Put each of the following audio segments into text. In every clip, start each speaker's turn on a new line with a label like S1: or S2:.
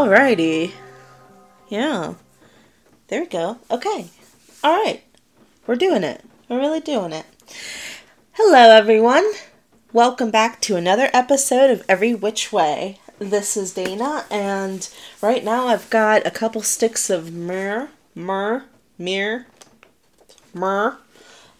S1: Alrighty. Yeah. There we go. Okay. Alright. We're doing it. We're really doing it. Hello, everyone. Welcome back to another episode of Every Which Way. This is Dana, and right now I've got a couple sticks of myrrh, myrrh, myrrh, myrrh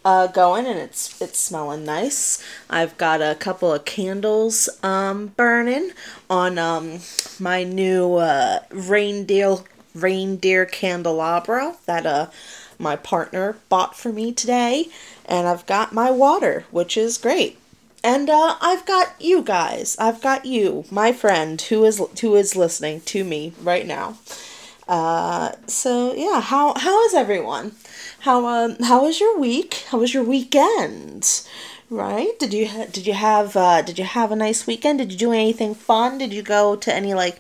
S1: uh, going, and it's it's smelling nice. I've got a couple of candles um, burning on um, my new uh, reindeer reindeer candelabra that uh, my partner bought for me today, and I've got my water, which is great. And uh, I've got you guys. I've got you, my friend, who is who is listening to me right now. Uh, so yeah, how how is everyone? How um how was your week? How was your weekend? Right? Did you ha- did you have uh, did you have a nice weekend? Did you do anything fun? Did you go to any like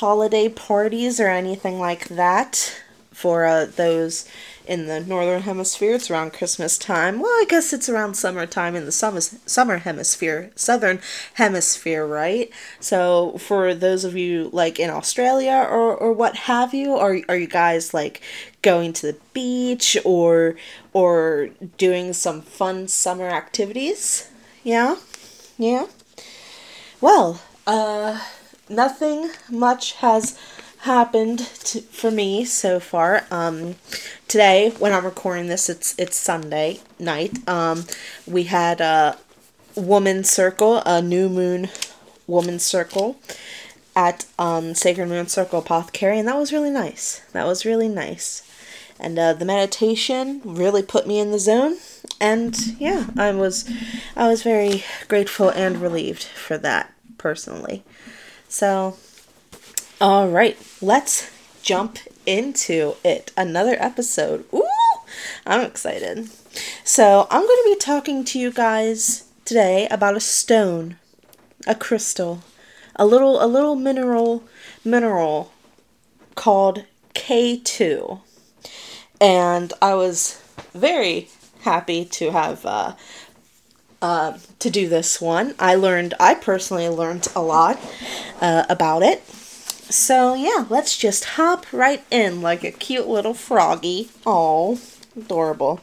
S1: holiday parties or anything like that for uh, those in the northern hemisphere. It's around christmas time. Well i guess it's around summertime in the summer summer hemisphere southern hemisphere right? So for those of you like in australia or or what have you are are you guys like going to the beach or or doing some fun summer activities? Yeah? Yeah? Well uh nothing much has happened to, for me so far. Um, today, when I'm recording this, it's it's Sunday night. Um, we had a woman circle, a new moon woman circle at um, Sacred Moon Circle Apothecary, and that was really nice. That was really nice. And uh, the meditation really put me in the zone, and yeah, I was I was very grateful and relieved for that personally. So all right, let's jump into it. Another episode. Ooh, I'm excited. So, I'm going to be talking to you guys today about a stone, a crystal, a little a little mineral mineral called K2. And I was very happy to have uh, uh, to do this one. I learned, I personally learned a lot uh, about it so yeah, let's just hop right in like a cute little froggy. Oh, adorable.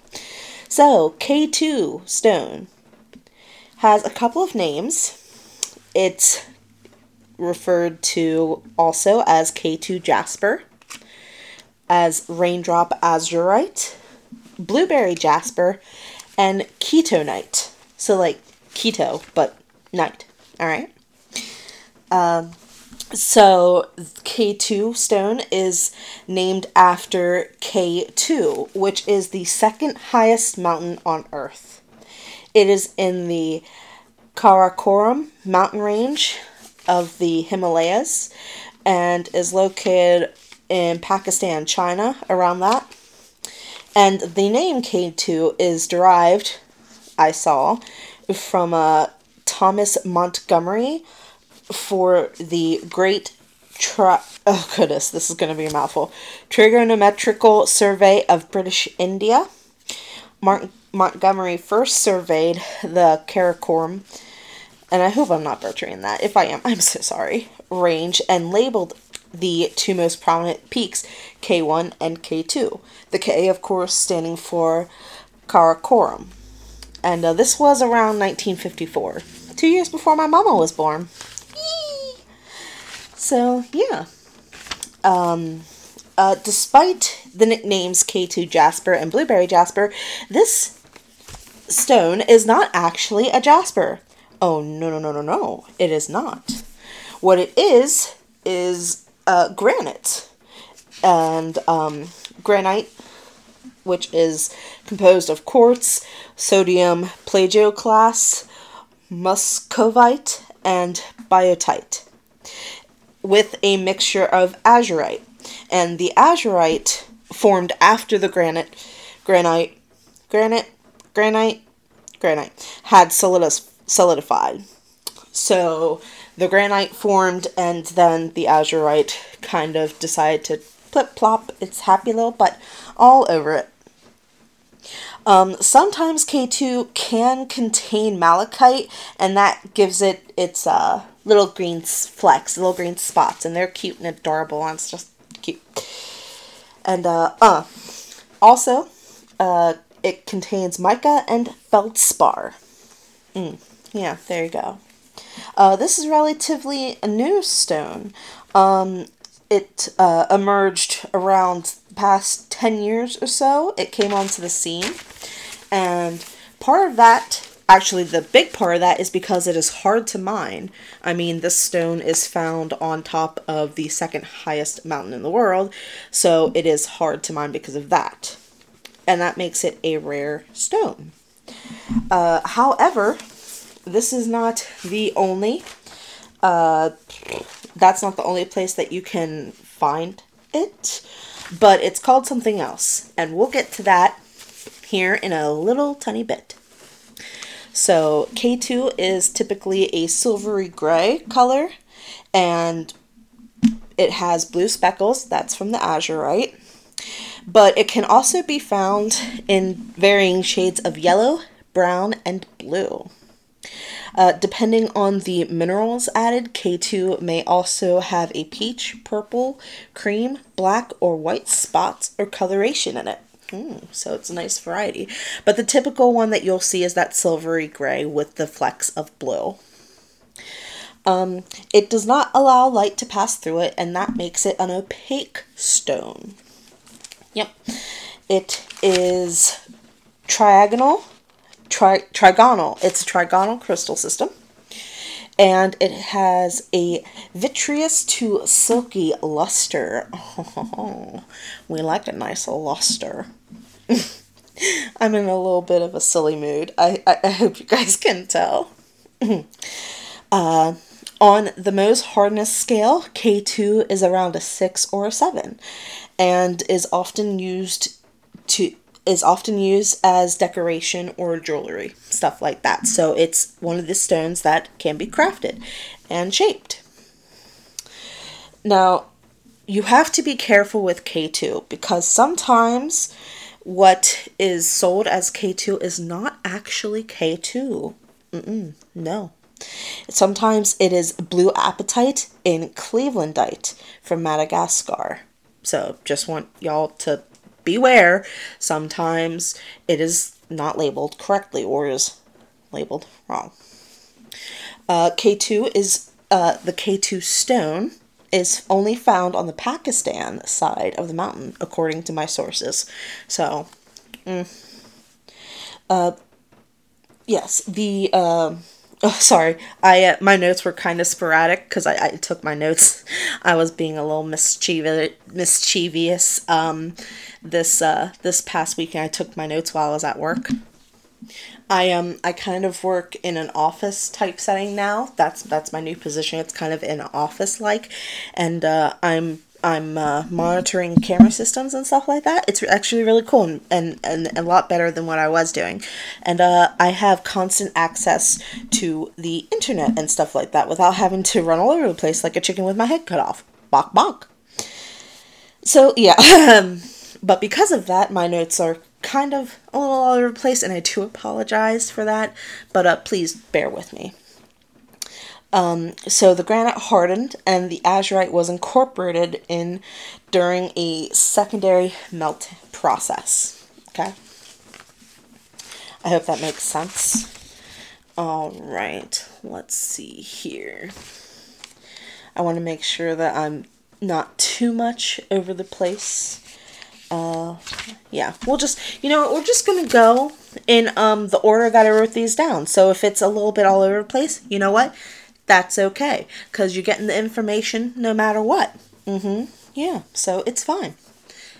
S1: So, K2 stone has a couple of names. It's referred to also as K2 jasper, as raindrop azurite, blueberry jasper, and ketonite. So like keto, but night. All right. Um, so K2 stone is named after K2, which is the second highest mountain on Earth. It is in the Karakoram mountain range of the Himalayas and is located in Pakistan, China, around that. And the name K2 is derived, I saw, from uh, Thomas Montgomery for the great tri- oh goodness, this is going to be a mouthful. Trigonometrical survey of British India. Martin Montgomery first surveyed the Karakoram, and I hope I'm not butchering that. If I am, I'm so sorry. Range and labeled the two most prominent peaks, K1 and K2. The K, of course, standing for Karakoram. And uh, this was around 1954, two years before my mama was born. So, yeah. Um, uh, despite the nicknames K2 Jasper and Blueberry Jasper, this stone is not actually a jasper. Oh, no, no, no, no, no. It is not. What it is, is uh, granite. And um, granite, which is composed of quartz, sodium plagioclase, muscovite, and biotite with a mixture of azurite. And the azurite formed after the granite, granite, granite, granite, granite had solidified. So the granite formed, and then the azurite kind of decided to plip plop its happy little butt all over it. Um, sometimes K2 can contain malachite, and that gives it its uh, little green flecks, little green spots, and they're cute and adorable, and it's just cute. And uh, uh also, uh, it contains mica and feldspar. Mm, yeah, there you go. Uh, this is relatively a new stone. Um, it uh, emerged around past 10 years or so. It came onto the scene. And part of that, actually, the big part of that is because it is hard to mine. I mean, this stone is found on top of the second highest mountain in the world, so it is hard to mine because of that. And that makes it a rare stone. Uh, however, this is not the only uh, that's not the only place that you can find it, but it's called something else, and we'll get to that here in a little tiny bit. So K2 is typically a silvery gray color, and it has blue speckles. That's from the azurite. But it can also be found in varying shades of yellow, brown, and blue. Uh, depending on the minerals added, K2 may also have a peach, purple, cream, black, or white spots or coloration in it. Mm, so it's a nice variety. But the typical one that you'll see is that silvery gray with the flecks of blue. Um, it does not allow light to pass through it, and that makes it an opaque stone. Yep. It is triagonal tri- trigonal. It's a trigonal crystal system. And it has a vitreous to silky luster. We like a nice luster. I'm in a little bit of a silly mood. I, I, I hope you guys can tell. uh, on the Mohs hardness scale, K2 is around a 6 or a 7 and is often used to is often used as decoration or jewelry, stuff like that. So it's one of the stones that can be crafted and shaped. Now, you have to be careful with K2 because sometimes what is sold as K2 is not actually K2. Mm-mm, no. Sometimes it is blue apatite in Cleavelandite from Madagascar. So just want y'all to beware, sometimes it is not labeled correctly or is labeled wrong. Uh, K2 is uh, the K2 stone is only found on the Pakistan side of the mountain, according to my sources. So, mm. uh, yes, the uh, Oh, sorry. I uh, my notes were kind of sporadic because I, I took my notes. I was being a little mischievous. Mischievous. Um, this uh this past weekend, I took my notes while I was at work. I um I kind of work in an office type setting now. That's that's my new position. It's kind of in office like, and uh, I'm I'm uh, monitoring camera systems and stuff like that. It's actually really cool and, and, and a lot better than what I was doing. And uh, I have constant access to the internet and stuff like that without having to run all over the place like a chicken with my head cut off. Bok bok. So, yeah. but because of that, my notes are kind of a little all over the place, and I do apologize for that. But uh, please bear with me. Um, so the granite hardened and the azurite was incorporated in during a secondary melt process. Okay. I hope that makes sense. All right, let's see here. I want to make sure that I'm not too much over the place. Uh, yeah, we'll just, you know, we're just gonna go in um the order that I wrote these down. So if it's a little bit all over the place, you know what? That's okay because you're getting the information no matter what. Mm-hmm. Yeah, so it's fine.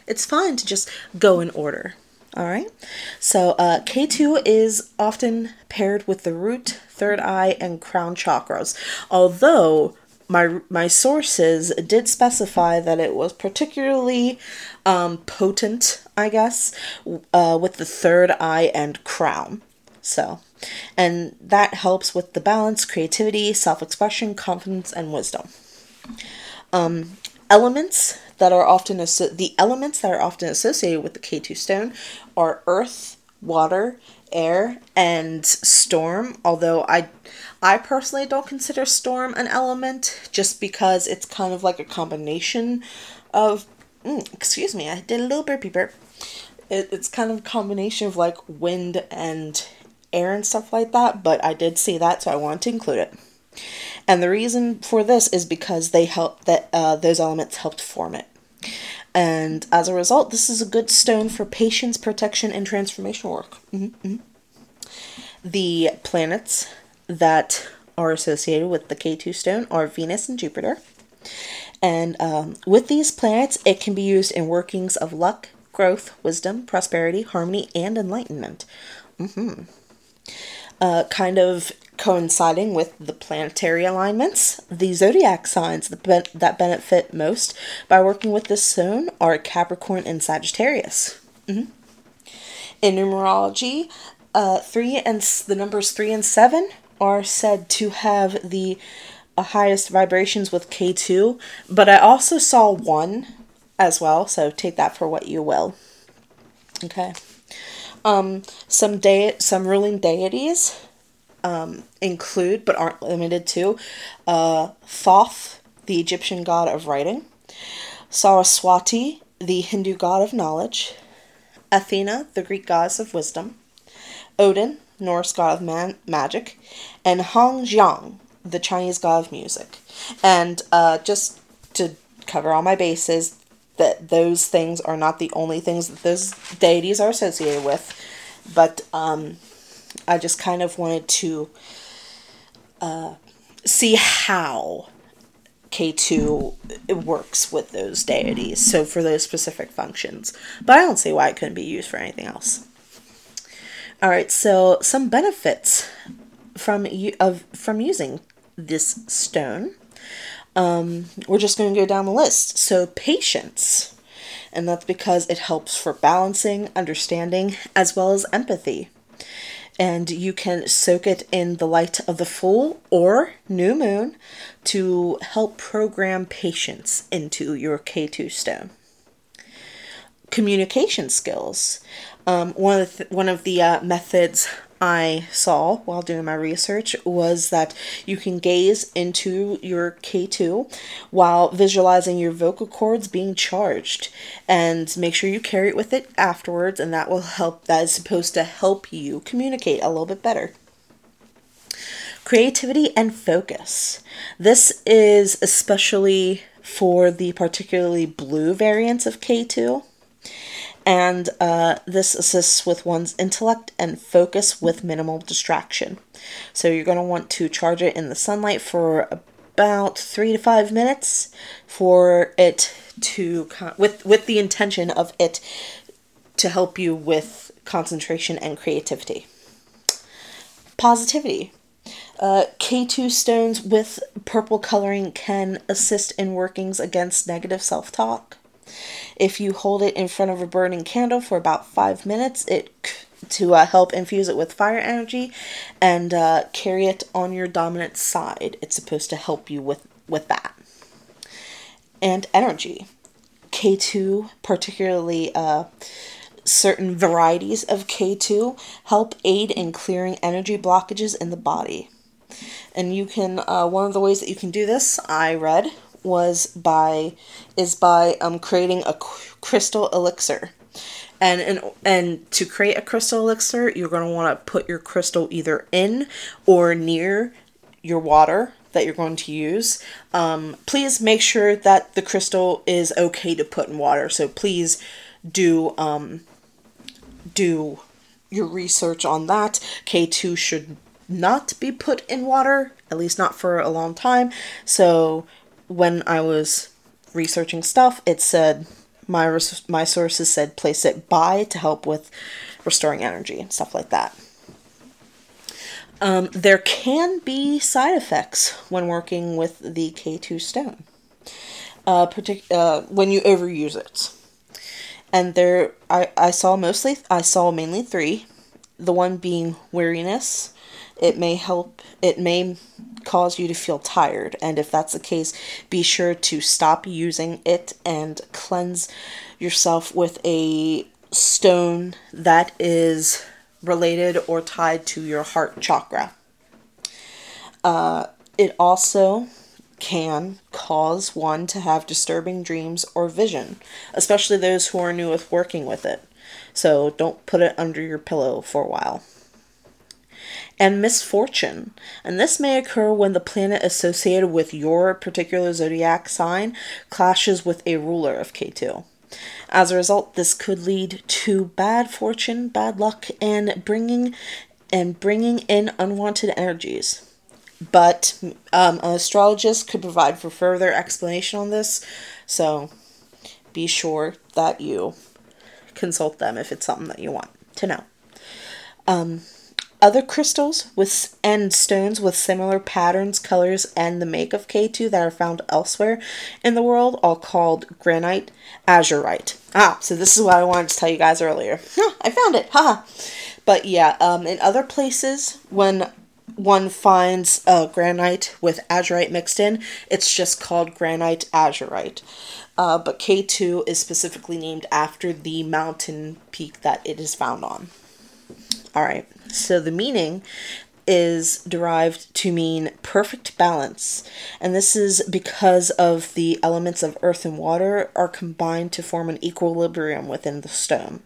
S1: It's fine to just go in order. All right. So uh, K2 is often paired with the root, third eye, and crown chakras. Although my my sources did specify that it was particularly um, potent, I guess, uh, with the third eye and crown. So and that helps with the balance, creativity, self expression, confidence, and wisdom. Um, elements that are often asso- the elements that are often associated with the K2 stone are earth, water, air and storm, although I I personally don't consider storm an element just because it's kind of like a combination of mm, excuse me, I did a little burpee burp. It, it's kind of a combination of like wind and air and stuff like that, but I did see that, so I wanted to include it. And the reason for this is because they help that uh, those elements helped form it. And as a result, this is a good stone for patience, protection, and transformation work. Mm-hmm, mm-hmm. The planets that are associated with the K2 stone are Venus and Jupiter. And um, with these planets, it can be used in workings of luck, growth, wisdom, prosperity, harmony, and enlightenment. Mm-hmm. Uh, kind of coinciding with the planetary alignments, the zodiac signs that, ben- that benefit most by working with this stone are Capricorn and Sagittarius. Mm-hmm. In numerology, uh, three and the numbers three and seven are said to have the uh, highest vibrations with K2, but I also saw one as well, so take that for what you will. Okay. Um, some de- some ruling deities um, include, but aren't limited to, uh, Thoth, the Egyptian god of writing, Saraswati, the Hindu god of knowledge, Athena, the Greek goddess of wisdom, Odin, Norse god of man- magic, and Hong Jiang, the Chinese god of music. And uh, just to cover all my bases, that those things are not the only things that those deities are associated with, but um, I just kind of wanted to uh, see how K2 works with those deities, so for those specific functions. But I don't see why it couldn't be used for anything else. All right, so some benefits from of from using this stone. Um, we're just going to go down the list. So patience, and that's because it helps for balancing, understanding, as well as empathy and you can soak it in the light of the full or new moon to help program patience into your K2 stone. Communication skills. Um, one of the, th- one of the uh, methods I saw while doing my research was that you can gaze into your K2 while visualizing your vocal cords being charged and make sure you carry it with it afterwards and that will help that is supposed to help you communicate a little bit better. Creativity and focus. This is especially for the particularly blue variants of K2 and uh, this assists with one's intellect and focus with minimal distraction. So you're going to want to charge it in the sunlight for about three to five minutes for it to with with the intention of it to help you with concentration and creativity. Positivity. Uh, K2 stones with purple coloring can assist in workings against negative self talk. If you hold it in front of a burning candle for about five minutes, it to uh, help infuse it with fire energy and uh, carry it on your dominant side. It's supposed to help you with with that. And energy, K two particularly. Uh, certain varieties of K2 help aid in clearing energy blockages in the body. And you can, uh, one of the ways that you can do this, I read, was by is by um, creating a crystal elixir. And, and and to create a crystal elixir, you're going to want to put your crystal either in or near your water that you're going to use. Um, please make sure that the crystal is okay to put in water. So please do um, do your research on that. K2 should not be put in water, at least not for a long time. So when I was researching stuff, it said my res- my sources said place it by to help with restoring energy and stuff like that. Um, there can be side effects when working with the K2 stone, uh, partic- uh, when you overuse it. And there, I, I saw mostly, I saw mainly three. The one being weariness. It may help, it may cause you to feel tired. And if that's the case, be sure to stop using it and cleanse yourself with a stone that is related or tied to your heart chakra. Uh, it also can cause one to have disturbing dreams or vision, especially those who are new with working with it. So don't put it under your pillow for a while. And misfortune. And this may occur when the planet associated with your particular zodiac sign clashes with a ruler of K2. As a result, this could lead to bad fortune, bad luck, and bringing and bringing in unwanted energies. But um, an astrologist could provide for further explanation on this, so be sure that you consult them if it's something that you want to know. Um, other crystals with and stones with similar patterns, colors, and the make of K2 that are found elsewhere in the world are called granite, azurite. Ah, so this is what I wanted to tell you guys earlier. Huh, I found it. Haha. But yeah, um, in other places, when one finds uh, granite with azurite mixed in, it's just called granite azurite. Uh, but K2 is specifically named after the mountain peak that it is found on. All right. So the meaning is derived to mean perfect balance, and this is because of the elements of earth and water are combined to form an equilibrium within the stone.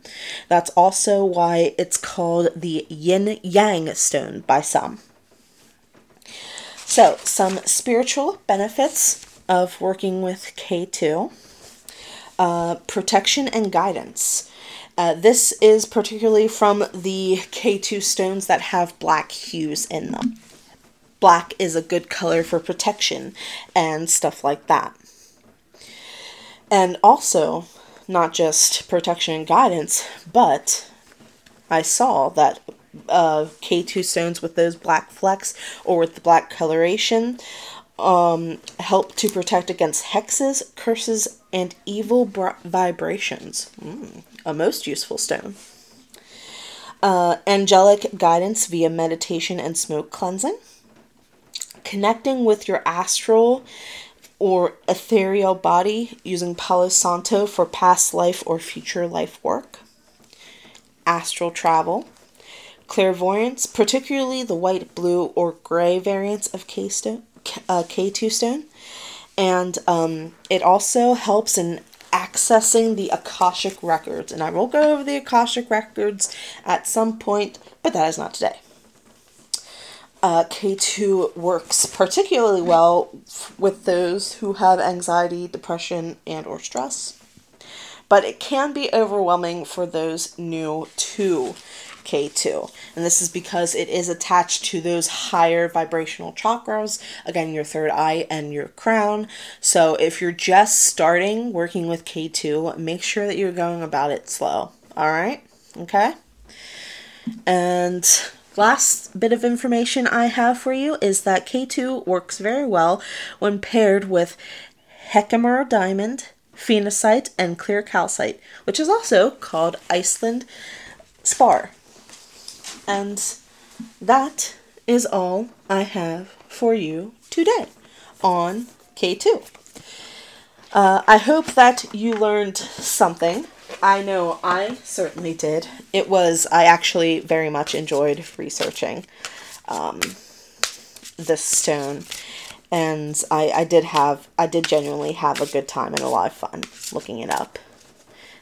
S1: That's also why it's called the yin yang stone by some. So, some spiritual benefits of working with K2 uh, protection and guidance. Uh, this is particularly from the K2 stones that have black hues in them. Black is a good color for protection and stuff like that. And also, not just protection and guidance, but I saw that uh, K2 stones with those black flecks or with the black coloration um, help to protect against hexes, curses, and evil br- vibrations. Mm, a most useful stone. Uh, angelic guidance via meditation and smoke cleansing. Connecting with your astral or ethereal body using Palo Santo for past life or future life work. Astral travel. Clairvoyance, particularly the white, blue, or gray variants of K-stone, uh, K2 stone. And um, it also helps in accessing the Akashic records. And I will go over the Akashic records at some point, but that is not today. Uh, K2 works particularly well with those who have anxiety, depression, and or stress. But it can be overwhelming for those new to K2. And this is because it is attached to those higher vibrational chakras, again, your third eye and your crown. So if you're just starting working with K2, make sure that you're going about it slow. All right? Okay? And last bit of information I have for you is that K2 works very well when paired with Herkimer diamond, phenacite, and clear calcite, which is also called Iceland spar. And that is all I have for you today on K2. Uh, I hope that you learned something. I know I certainly did. It was, I actually very much enjoyed researching um, this stone. And I, I did have, I did genuinely have a good time and a lot of fun looking it up.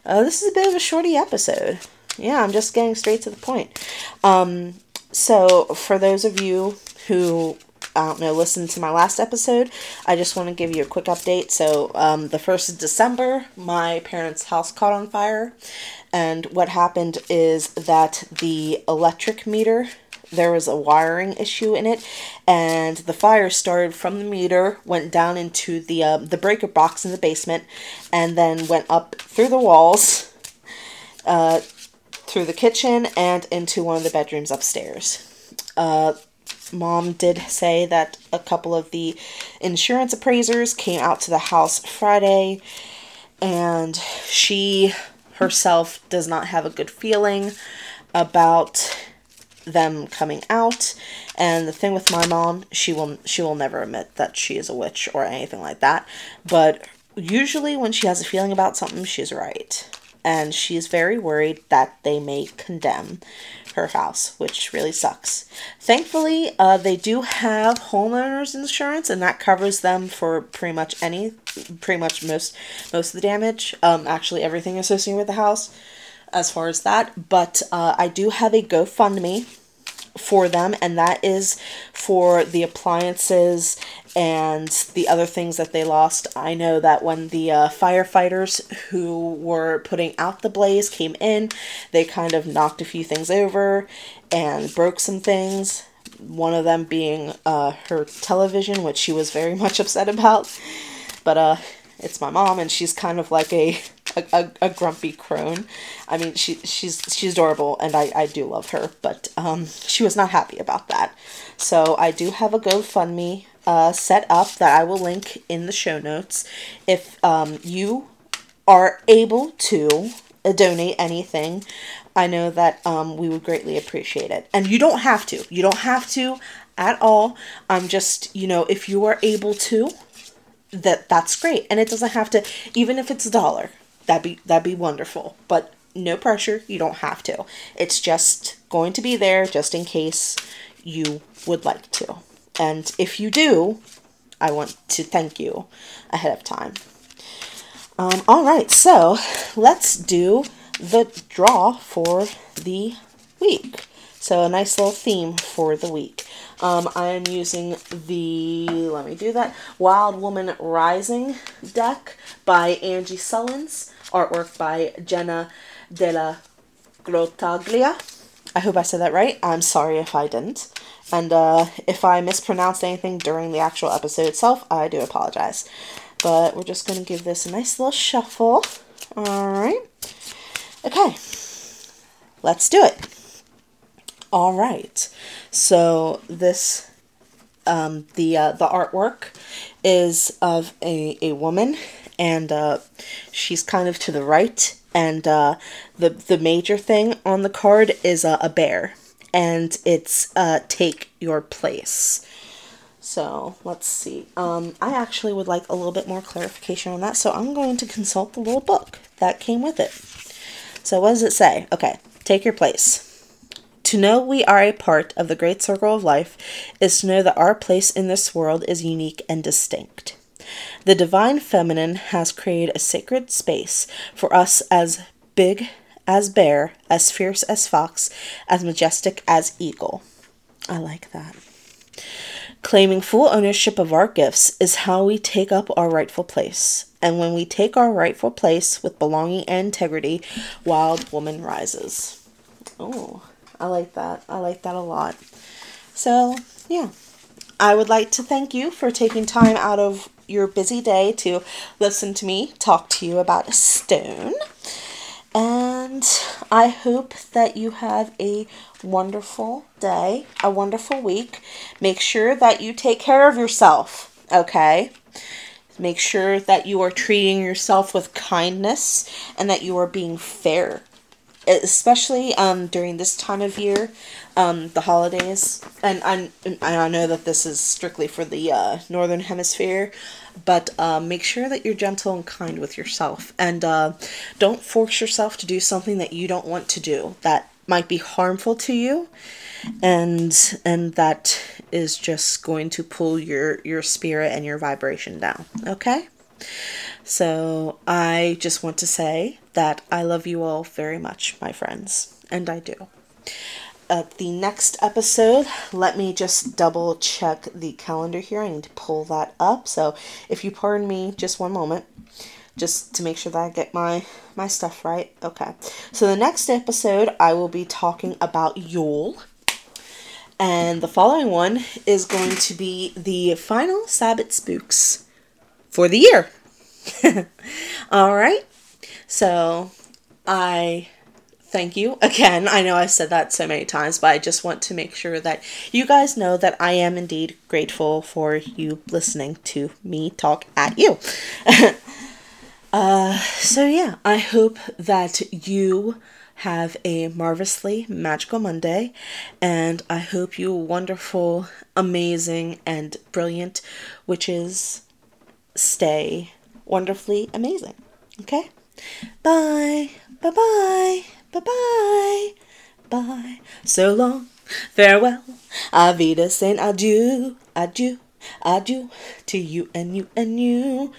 S1: Uh, this is a bit of a shorty episode yeah, I'm just getting straight to the point. Um, so, for those of you who I don't know, listen to my last episode, I just want to give you a quick update. So, um, the 1st of December, my parents' house caught on fire. And what happened is that the electric meter, there was a wiring issue in it, and the fire started from the meter, went down into the, uh, the breaker box in the basement, and then went up through the walls. Uh, through the kitchen and into one of the bedrooms upstairs. Uh, mom did say that a couple of the insurance appraisers came out to the house Friday, and she herself does not have a good feeling about them coming out. And the thing with my mom, she will she will never admit that she is a witch or anything like that. But usually when she has a feeling about something, she's right. And she's very worried that they may condemn her house, which really sucks. Thankfully, uh, they do have homeowners insurance, and that covers them for pretty much any, pretty much most most of the damage. Um, actually, everything associated with the house, as far as that. But uh, I do have a GoFundMe for them, and that is for the appliances and the other things that they lost. I know that when the uh, firefighters who were putting out the blaze came in, they kind of knocked a few things over and broke some things. One of them being uh, her television, which she was very much upset about. But uh, it's my mom, and she's kind of like a a, a, a, grumpy crone. I mean, she she's she's adorable, and I I do love her, but um, she was not happy about that. So I do have a GoFundMe uh, set up that I will link in the show notes. If um, you are able to donate anything, I know that um, we would greatly appreciate it. And you don't have to. You don't have to at all. I'm just, you know, if you are able to, that that's great. And it doesn't have to, even if it's a dollar, that'd be that'd be wonderful. But no pressure. You don't have to. It's just going to be there just in case you would like to. And if you do, I want to thank you ahead of time. Um, all right, so let's do the draw for the week. So a nice little theme for the week. Um, I am using the, let me do that, Wild Woman Rising deck by Angi Sullins, artwork by Jenna Della Grottaglia. I hope I said that right. I'm sorry if I didn't. And uh, if I mispronounced anything during the actual episode itself, I do apologize. But we're just going to give this a nice little shuffle. Alright. Okay. Let's do it. Alright. So this, um, the, uh, the artwork is of a, a woman and uh, she's kind of to the right and uh, the the major thing on the card is uh, a bear and it's uh, take your place. So let's see. Um, I actually would like a little bit more clarification on that, so I'm going to consult the little book that came with it. So what does it say? Okay, take your place. To know we are a part of the great circle of life is to know that our place in this world is unique and distinct. The divine feminine has created a sacred space for us as big as bear, as fierce as fox, as majestic as eagle. I like that. Claiming full ownership of our gifts is how we take up our rightful place. And when we take our rightful place with belonging and integrity, Wild Woman rises. Oh, I like that. I like that a lot. So, yeah. I would like to thank you for taking time out of your busy day to listen to me talk to you about a stone. And I hope that you have a wonderful day, a wonderful week. Make sure that you take care of yourself, okay? Make sure that you are treating yourself with kindness and that you are being fair, especially um, during this time of year, um, the holidays. And I, I know that this is strictly for the uh, Northern Hemisphere, but uh, make sure that you're gentle and kind with yourself and uh, don't force yourself to do something that you don't want to do that might be harmful to you and and that is just going to pull your your spirit and your vibration down okay so i just want to say that i love you all very much my friends and i do at the next episode, let me just double check the calendar here. I need to pull that up. So if you pardon me just one moment, just to make sure that I get my, my stuff right. Okay. So the next episode, I will be talking about Yule. And the following one is going to be the final Sabbath spooks for the year. All right. So I thank you again. I know I've said that so many times, but I just want to make sure that you guys know that I am indeed grateful for you listening to me talk at you. uh, so, yeah, I hope that you have a marvelously magical Monday, and I hope you wonderful, amazing, and brilliant witches stay wonderfully amazing. Okay? Bye. Bye bye. Bye bye. Bye. So long. Farewell. auf Wiedersehen adieu. Adieu. Adieu to you and you and you.